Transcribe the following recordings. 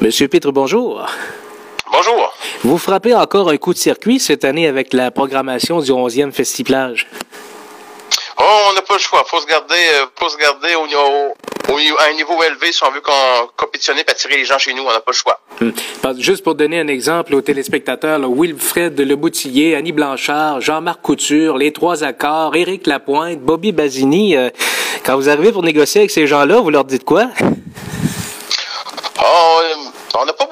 Monsieur Pitre, bonjour. Bonjour. Vous frappez encore un coup de circuit cette année avec la programmation du 11e Festiplage. Oh, on n'a pas le choix. Faut se garder, euh, faut se garder au, au, au- à un niveau élevé si on veut qu'on compétitionner et attirer les gens chez nous. On n'a pas le choix. Parce- Juste pour donner un exemple aux téléspectateurs, là, Wilfred Leboutillier, Annie Blanchard, Jean-Marc Couture, les trois accords, Éric Lapointe, Bobby Basini, euh, quand vous arrivez pour négocier avec ces gens-là, vous leur dites quoi? Oh, euh, on n'a pas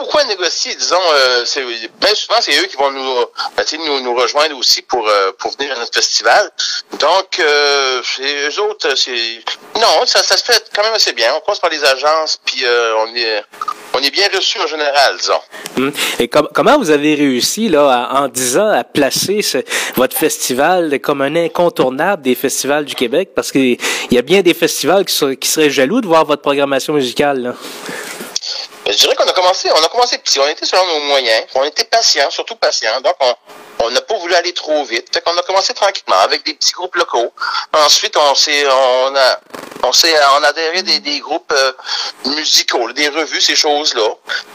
négocier, disons. Euh, souvent, c'est eux qui vont nous, ben, nous, nous rejoindre aussi pour, euh, pour venir à notre festival. Donc, euh, eux autres, c'est... Non, ça, ça se fait quand même assez bien. On passe par les agences, puis euh, on est on est bien reçus en général, disons. Hmm. Et com- comment vous avez réussi, là, en 10 ans, à placer ce- votre festival comme un incontournable des festivals du Québec? Parce qu'il y a bien des festivals qui, qui seraient jaloux de voir votre programmation musicale. Là. Ben, Je dirais qu'on a commencé, on a commencé petit, on était selon nos moyens, on était patient, surtout patient, donc on on n'a pas voulu aller trop vite. Fait qu'on a commencé tranquillement avec des petits groupes locaux. Ensuite, on s'est on a on s'est on a adhéré des, des groupes euh, musicaux, des revues, ces choses-là.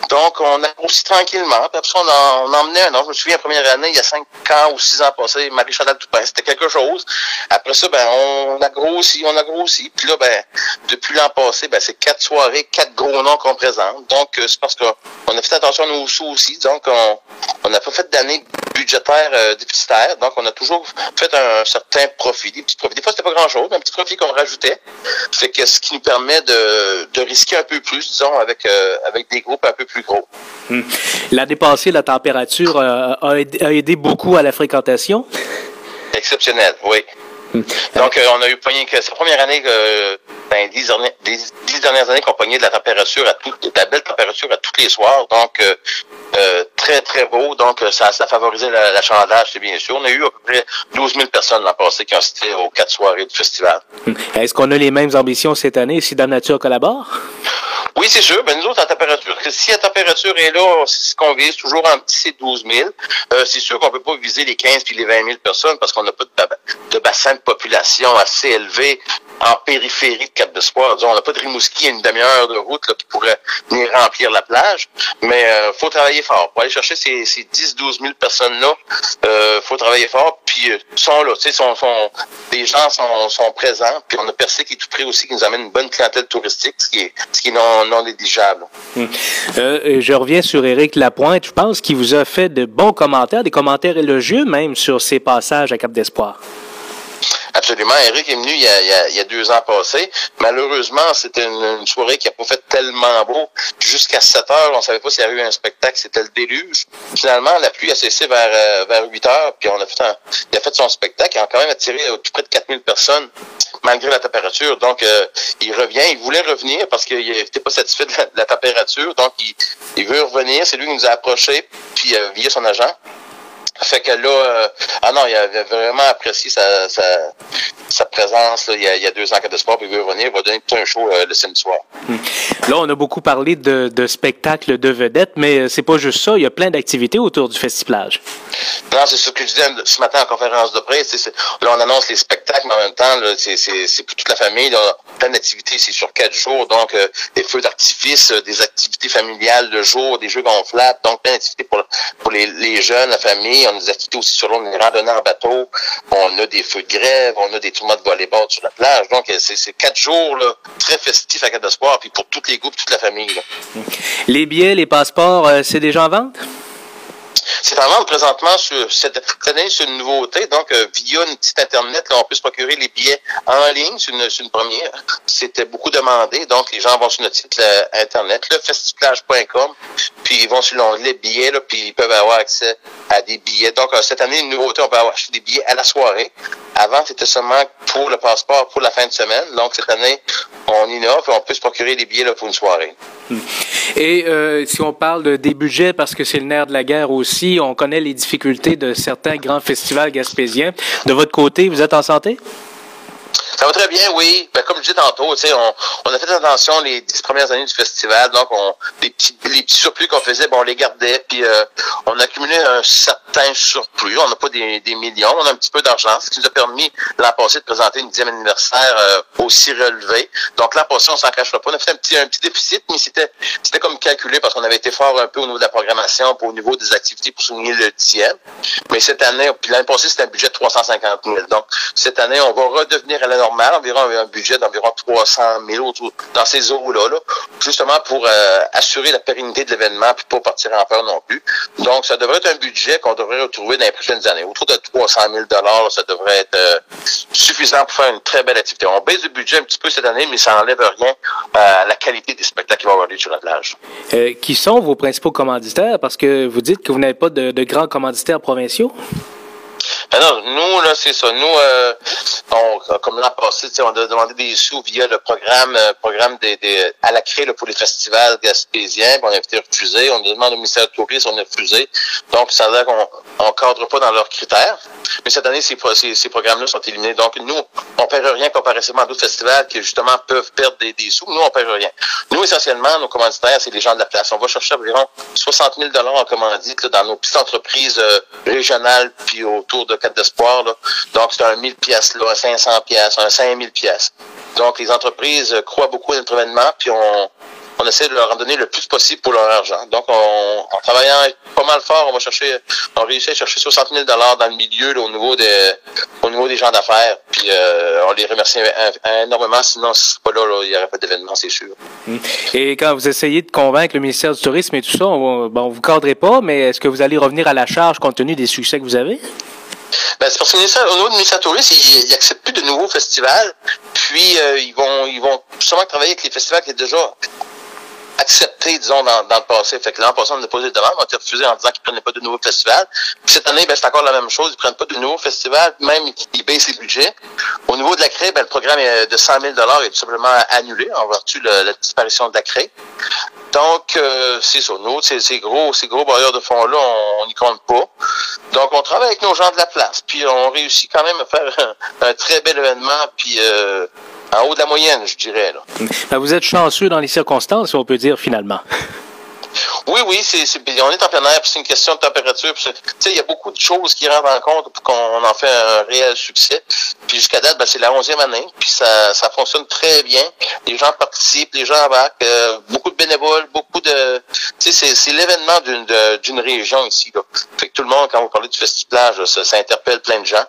Donc on a grossi tranquillement. Puis après ça, on, en, on emmenait un autre. Je me souviens la première année, il y a cinq ans ou six ans passés, Marie-Chantal Toupin, c'était quelque chose. Après ça, ben on a grossi, on a grossi. Puis là, ben, depuis l'an passé, ben c'est quatre soirées, quatre gros noms qu'on présente. Donc, euh, c'est parce qu'on on a fait attention à nos sous aussi. Donc, on n'a pas fait d'année budgétaire euh, déficitaire. Donc, on a toujours fait un certain profit, des petits profits. Des fois, c'était pas grand-chose, mais un petit profit qu'on rajoutait. Fait que ce qui nous permet de, de risquer un peu plus, disons, avec, euh, avec des groupes un peu plus gros. Hmm. L'année passée, la température euh, a, aidé, a aidé beaucoup à la fréquentation? Exceptionnel, oui. Donc, euh, on a eu pogné que c'est la première année que dans les dix dernières, des dix dernières années qu'on de la température à belle température à tous les soirs. Donc, euh, euh, très, très beau. Donc, euh, ça, ça favorisait la- l'achalandage, c'est bien sûr. On a eu à peu près 12 000 personnes l'an passé qui ont assisté aux quatre soirées du festival. Est-ce qu'on a les mêmes ambitions cette année si Dame Nature collabore? Oui, c'est sûr. Ben, nous autres, la température. Si la température est là, c'est ce qu'on vise, toujours en petit, c'est 12 000. Euh, c'est sûr qu'on peut pas viser les 15 puis les 20 000 personnes parce qu'on n'a pas de, ba- de bassin de population assez élevé en périphérie de Cap-d'Espoir. Disons, on n'a pas de Rimouski à une demi-heure de route là, qui pourrait venir remplir la plage. Mais euh, faut travailler fort. Pour aller chercher ces, ces 10-12 000 personnes-là, euh, faut travailler fort. Puis euh, sont là, sont, sont, gens sont, présents. Puis on a Percé qui est tout près aussi, qui nous amène une bonne clientèle touristique, ce qui est, ce qui non Hmm. Euh, je reviens sur Éric Lapointe. Je pense qu'il vous a fait de bons commentaires, des commentaires élogieux même sur ses passages à Cap d'Espoir. Absolument. Eric est venu il y a, deux ans passés. Malheureusement, c'était une, soirée qui a pas fait tellement beau. Jusqu'à 7 heures, on savait pas s'il y avait eu un spectacle. C'était le déluge. Finalement, la pluie a cessé vers, euh, vers 8 heures. Puis on a fait un, il a fait son spectacle. Il a quand même attiré euh, tout près de 4000 personnes malgré la température. Donc, euh, il revient. Il voulait revenir parce qu'il n'était pas satisfait de la, température. Donc, il, il veut revenir. C'est lui qui nous a approchés, puis euh, via son agent. Fait que là, euh, ah non, il avait vraiment apprécié sa, sa, présence là, il, y a, il y a deux ans de sport, puis il veut revenir, il va donner tout un show euh, le samedi soir. Là, on a beaucoup parlé de, de spectacles de vedettes, mais euh, c'est pas juste ça. Il y a plein d'activités autour du festiplage. Non, c'est ce que je disais ce matin en conférence de presse. Là, on annonce les spectacles, mais en même temps, c'est, pour toute la famille. Là, plein d'activités, c'est sur quatre jours. Donc, euh, des feux d'artifice, euh, des activités familiales de jour, des jeux gonflables. Donc, plein d'activités pour, pour les, les jeunes, la famille. On a des activités aussi sur l'eau, des randonnées en bateau. On a des feux de grève. On a des tournois de volleyball sur la plage. Donc, euh, c'est, quatre jours là, très festifs à Cap d'Espoir, puis pour tous les groupes, toute la famille. Les billets, les passeports, euh, c'est déjà en vente? C'est en vente présentement sur cette, cette année, c'est une nouveauté. Donc, euh, via une petite internet, là, on peut se procurer les billets en ligne. C'est une, une première. C'était beaucoup demandé. Donc, les gens vont sur notre site euh, internet, lefestiplage.com, puis ils vont sur l'onglet billets, là, puis ils peuvent avoir accès à des billets. Donc, euh, cette année, une nouveauté, on peut avoir acheté des billets à la soirée. Avant, c'était seulement pour le passeport pour la fin de semaine. Donc, cette année, on innove et on peut se procurer des billets là, pour une soirée. Et euh, si on parle de, des budgets, parce que c'est le nerf de la guerre aussi, on connaît les difficultés de certains grands festivals gaspésiens. De votre côté, vous êtes en santé? Ça va très bien, oui. Ben, comme je disais tantôt, on, on a fait attention les dix premières années du festival. Donc, on, les, petits, les petits surplus qu'on faisait, bon, on les gardait. Puis, euh, on a accumulé un certain surplus. On n'a pas des, des, millions, on a un petit peu d'argent, ce qui nous a permis l'an passé de présenter une dixième anniversaire euh, aussi relevé. Donc, l'an passé, on s'en cachera pas. On a fait un petit, un petit déficit, mais c'était c'était comme calculé parce qu'on avait été fort un peu au niveau de la programmation, au niveau des activités pour souligner le dixième. Mais cette année, puis l'année passée, c'était un budget de 350 000. Donc, cette année, on va redevenir à la normale, environ un budget d'environ 300 000 dans ces eaux-là, là, justement pour euh, assurer la pérennité de l'événement puis pas partir en peur non plus. Donc, ça devrait être un budget qu'on devrait retrouver dans les prochaines années. Autour de 300 000 ça devrait être euh, suffisant pour faire une très belle activité. On baisse le budget un petit peu cette année, mais ça n'enlève rien à la qualité des spectacles qui vont avoir lieu sur la plage. Euh, qui sont vos principaux commanditaires? Parce que vous dites que vous n'avez pas de grands commanditaires provinciaux. Ben non, nous, là, c'est ça. Nous, euh, on, comme l'an passé, on a demandé des sous via le programme euh, programme des, des, à la craie pour les festivals gaspésiens. On a été refusé. On demande au ministère du Tourisme, on a refusé. Donc, ça veut dire qu'on ne cadre pas dans leurs critères. Mais cette année, ces, ces, ces programmes-là sont éliminés. Donc, nous, on ne perd rien comparativement à d'autres festivals qui, justement, peuvent perdre des, des sous. Nous, on ne perd rien. Nous, essentiellement, nos commanditaires, c'est les gens de la place. On va chercher environ 60 000 en commandite là, dans nos petites entreprises euh, régionales puis autour de d'espoir. Donc, c'est un 1000 pièces un 500 pièces, un 5000 pièces. Donc, les entreprises croient beaucoup à notre événement, puis on, on essaie de leur en donner le plus possible pour leur argent. Donc, on, en travaillant pas mal fort, on va chercher, on réussit à chercher 60 000 dollars dans le milieu, au niveau des, au niveau des gens d'affaires. Puis, euh, on les remercie énormément. Sinon, si pas là, il n'y aurait pas d'événement, c'est sûr. Hum. Et quand vous essayez de convaincre le ministère du Tourisme et tout ça, on, bon, vous cadrez pas, mais est-ce que vous allez revenir à la charge compte tenu des succès que vous avez? Ben, c'est parce que au niveau ministère du Tourisme, ils n'acceptent plus de nouveaux festivals. Puis, euh, ils vont, ils vont justement travailler avec les festivals qui étaient déjà accepté, disons, dans, dans le passé. Fait que l'an passé, on a posé des demandes, on a été refusé en disant qu'ils prenaient pas de nouveaux festivals. Puis cette année, ben, c'est encore la même chose. Ils prennent pas de nouveaux festivals, même ils baissent les budgets. Au niveau de la CRE, ben, le programme de 100 000 est tout simplement annulé en vertu de la, disparition de la CRE. Donc, euh, c'est ça. Nous, ces, ces gros, ces gros barrières de fonds-là, on n'y compte pas. Donc, on travaille avec nos gens de la place. Puis, on réussit quand même à faire un, un très bel événement. Puis, euh, en haut de la moyenne, je dirais. Là. Ben, vous êtes chanceux dans les circonstances, on peut dire, finalement. Oui, oui, c'est, c'est, on est en plein air, puis c'est une question de température. Tu sais, il y a beaucoup de choses qui rentrent en compte pour qu'on en fait un réel succès. Puis jusqu'à date, ben, c'est la onzième année, puis ça, ça fonctionne très bien. Les gens participent, les gens embarquent, euh, beaucoup de bénévoles, beaucoup de... C'est, l'événement d'une, région ici. Là. Fait que tout le monde, quand vous parlez du festival, ça, ça interpelle plein de gens.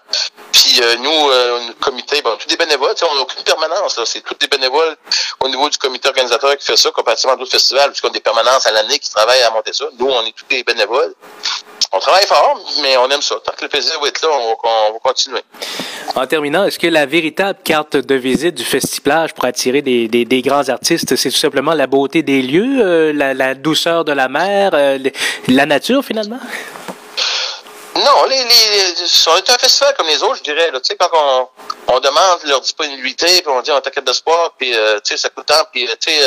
Puis euh, nous, euh, le comité, bon, tous des bénévoles, on n'a aucune permanence. C'est tous des bénévoles au niveau du comité organisateur qui fait ça, comparativement à d'autres festivals, puisqu'on a des permanences à l'année qui travaillent à monter ça. Nous, on est tous des bénévoles. On travaille fort, mais on aime ça. Tant que le plaisir va être là, on va, on va continuer. En terminant, est-ce que la véritable carte de visite du Festiplage pour attirer des, des, des grands artistes, c'est tout simplement la beauté des lieux, euh, la, la, douceur de la mer, euh, la nature finalement? Non, les, les, on est un festival comme les autres, je dirais. Tu sais, quand on, on demande leur disponibilité, puis on dit on t'inquiète de sport, puis euh, tu sais, ça coûte tant, puis tu sais,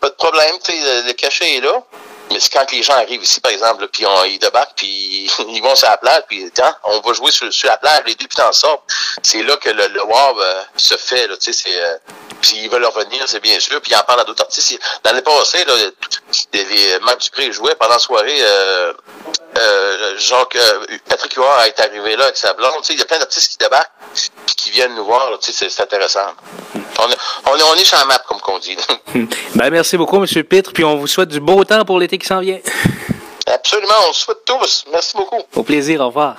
pas de problème, tu sais, le cachet est là. Mais c'est quand les gens arrivent ici, par exemple, puis on, ils débarquent, puis ils vont sur la plage, puis hein, on va jouer sur, sur la plage, les deux puis en sortent. C'est là que le, le wow euh, se fait, là, tu sais, c'est... Euh, puis ils veulent revenir, c'est bien sûr, puis ils en parlent à d'autres artistes. L'année passée, là, les, les Marc Dupré jouait pendant la soirée, euh, euh, Jacques, euh, Patrick Huard été arrivé là avec sa blonde, tu sais, il y a plein d'artistes qui débarquent, puis qui viennent nous voir, tu sais, c'est intéressant. On est, on est, on est sur la map, comme qu'on dit. ben, merci beaucoup, M. Pitre, puis on vous souhaite du beau temps pour l'été qui s'en vient. Absolument, on le souhaite tous. Merci beaucoup. Au plaisir, au revoir.